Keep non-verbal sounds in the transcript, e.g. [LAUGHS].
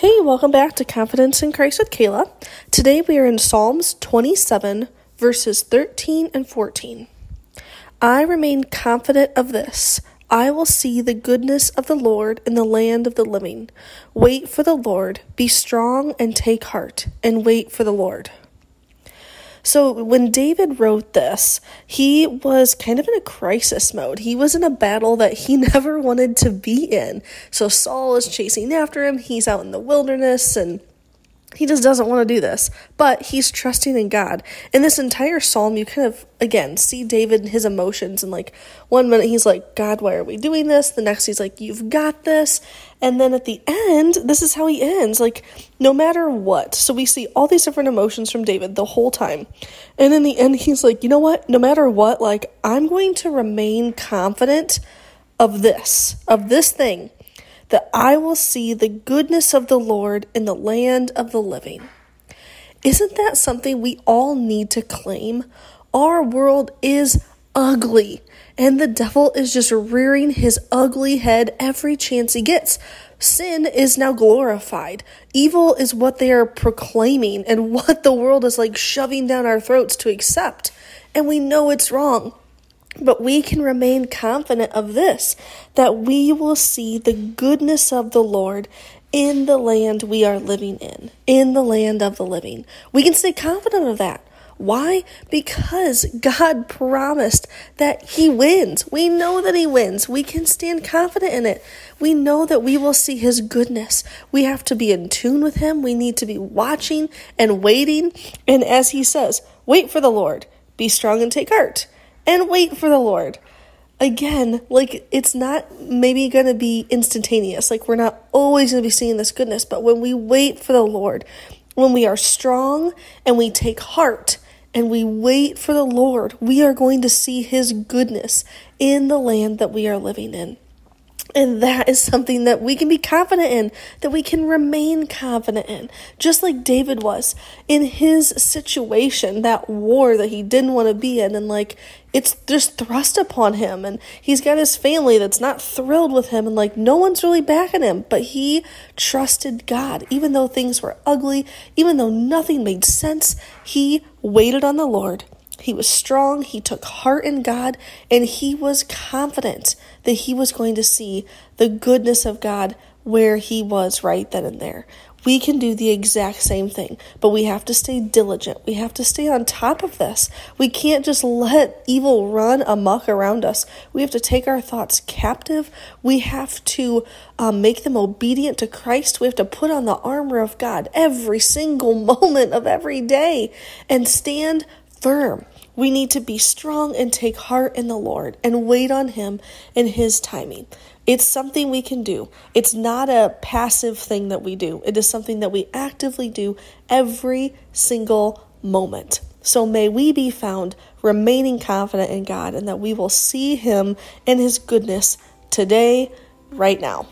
Hey, welcome back to Confidence in Christ with Kala. Today we are in Psalms 27, verses 13 and 14. I remain confident of this. I will see the goodness of the Lord in the land of the living. Wait for the Lord. Be strong and take heart, and wait for the Lord. So when David wrote this, he was kind of in a crisis mode. He was in a battle that he [LAUGHS] never wanted to be in. So Saul is chasing after him. He's out in the wilderness and he just doesn't want to do this, but he's trusting in God. In this entire psalm, you kind of, again, see David and his emotions. And like, one minute he's like, God, why are we doing this? The next he's like, You've got this. And then at the end, this is how he ends like, no matter what. So we see all these different emotions from David the whole time. And in the end, he's like, You know what? No matter what, like, I'm going to remain confident of this, of this thing that I will see the goodness of the Lord in the land of the living. Isn't that something we all need to claim? Our world is ugly, and the devil is just rearing his ugly head every chance he gets. Sin is now glorified. Evil is what they are proclaiming and [LAUGHS] what the world is like shoving down our throats to accept. And we know it's wrong. But we can remain confident of this that we will see the goodness of the Lord in the land we are living in, in the land of the living. We can stay confident of that. Why? Because God [LAUGHS] promised that He wins. We know that He wins. We can stand confident in it. We know that we will see His goodness. We have to be in tune with Him. We need to be watching and waiting. And as He says, wait for the Lord, be strong and take heart and wait for the Lord. Again, like it's not maybe going to be instantaneous. Like we're not always going to be seeing this goodness, but when we wait for the Lord, when we are strong and we take heart and we wait for the Lord, we are going to see his goodness in the land that we are living in. And that is something that we can be confident in, that we can remain confident in. Just like David was in his situation, that war that he didn't want to be in, and like it's just thrust upon him, and he's got his family that's not thrilled with him, and like no one's really backing him, but he trusted God. Even though things were ugly, even though nothing made sense, he waited on the Lord he was strong, he took heart in God, and he was confident that he was going to see the goodness of God where he was right then and there. We can do the exact same thing, but we have to stay diligent. We have to stay on top of this. We can't just let evil run amok around us. We have to take our thoughts captive. We have to um, make them obedient to Christ. We have to put on the armor of God every single [LAUGHS] moment of every day and stand firm. We need to be strong and take heart in the Lord and wait on Him in His timing. It's something we can do. It's not a passive thing that we do, it is something that we actively do every single moment. So may we be found remaining confident in God and that we will see Him in His goodness today, right now.